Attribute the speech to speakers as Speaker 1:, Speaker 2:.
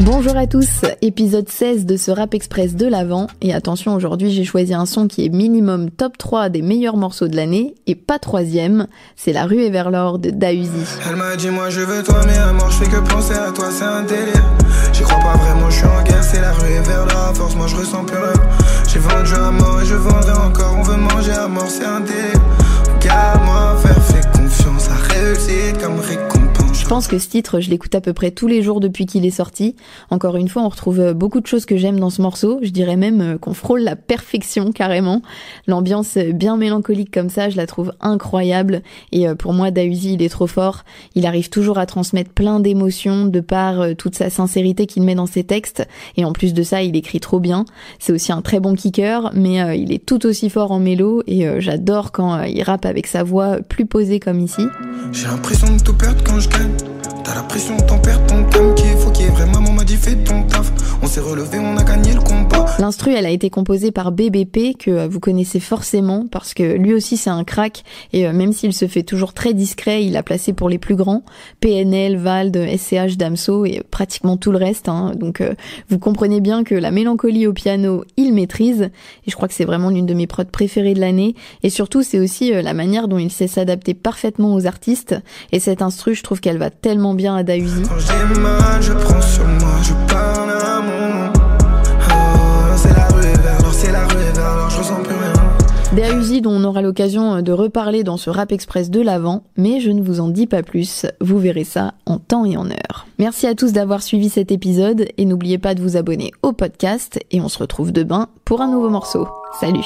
Speaker 1: Bonjour à tous, épisode 16 de ce Rap Express de l'Avent. Et attention, aujourd'hui j'ai choisi un son qui est minimum top 3 des meilleurs morceaux de l'année et pas troisième. C'est La rue et vers l'or de Dausi.
Speaker 2: Elle m'a dit moi je veux toi mais à mort je fais que penser à toi c'est un délire. J'y crois pas vraiment, je suis en guerre, c'est la rue et vers la force, moi je ressens plus rien. J'ai vendu à mort et je vendrai encore, on veut manger à mort, c'est un délire. Regarde-moi faire,
Speaker 1: pense que ce titre, je l'écoute à peu près tous les jours depuis qu'il est sorti. Encore une fois, on retrouve euh, beaucoup de choses que j'aime dans ce morceau. Je dirais même euh, qu'on frôle la perfection carrément. L'ambiance euh, bien mélancolique comme ça, je la trouve incroyable. Et pour moi, Dausi, il est trop fort. Il arrive toujours à transmettre plein d'émotions de par toute sa sincérité qu'il met dans ses textes. Et en plus de ça, il écrit trop bien. C'est aussi un très bon kicker, mais il est tout aussi fort en mélo. Et j'adore quand il rappe avec sa voix plus posée comme ici.
Speaker 2: Je. Pression, t'en perds ton calme qu'il faut qu'il y ait vraiment m'a dit fais ton taf. On s'est relevé, on a gagné le.
Speaker 1: L'instru, elle a été composée par BBP que euh, vous connaissez forcément parce que lui aussi c'est un crack et euh, même s'il se fait toujours très discret, il a placé pour les plus grands PNL, Vald, SCH, Damso et pratiquement tout le reste. Hein. Donc euh, vous comprenez bien que la mélancolie au piano, il maîtrise et je crois que c'est vraiment l'une de mes prods préférées de l'année et surtout c'est aussi la manière dont il sait s'adapter parfaitement aux artistes et cette instru, je trouve qu'elle va tellement bien à.
Speaker 2: Quand
Speaker 1: on aura l'occasion de reparler dans ce Rap Express de l'avant, mais je ne vous en dis pas plus, vous verrez ça en temps et en heure. Merci à tous d'avoir suivi cet épisode et n'oubliez pas de vous abonner au podcast et on se retrouve demain pour un nouveau morceau. Salut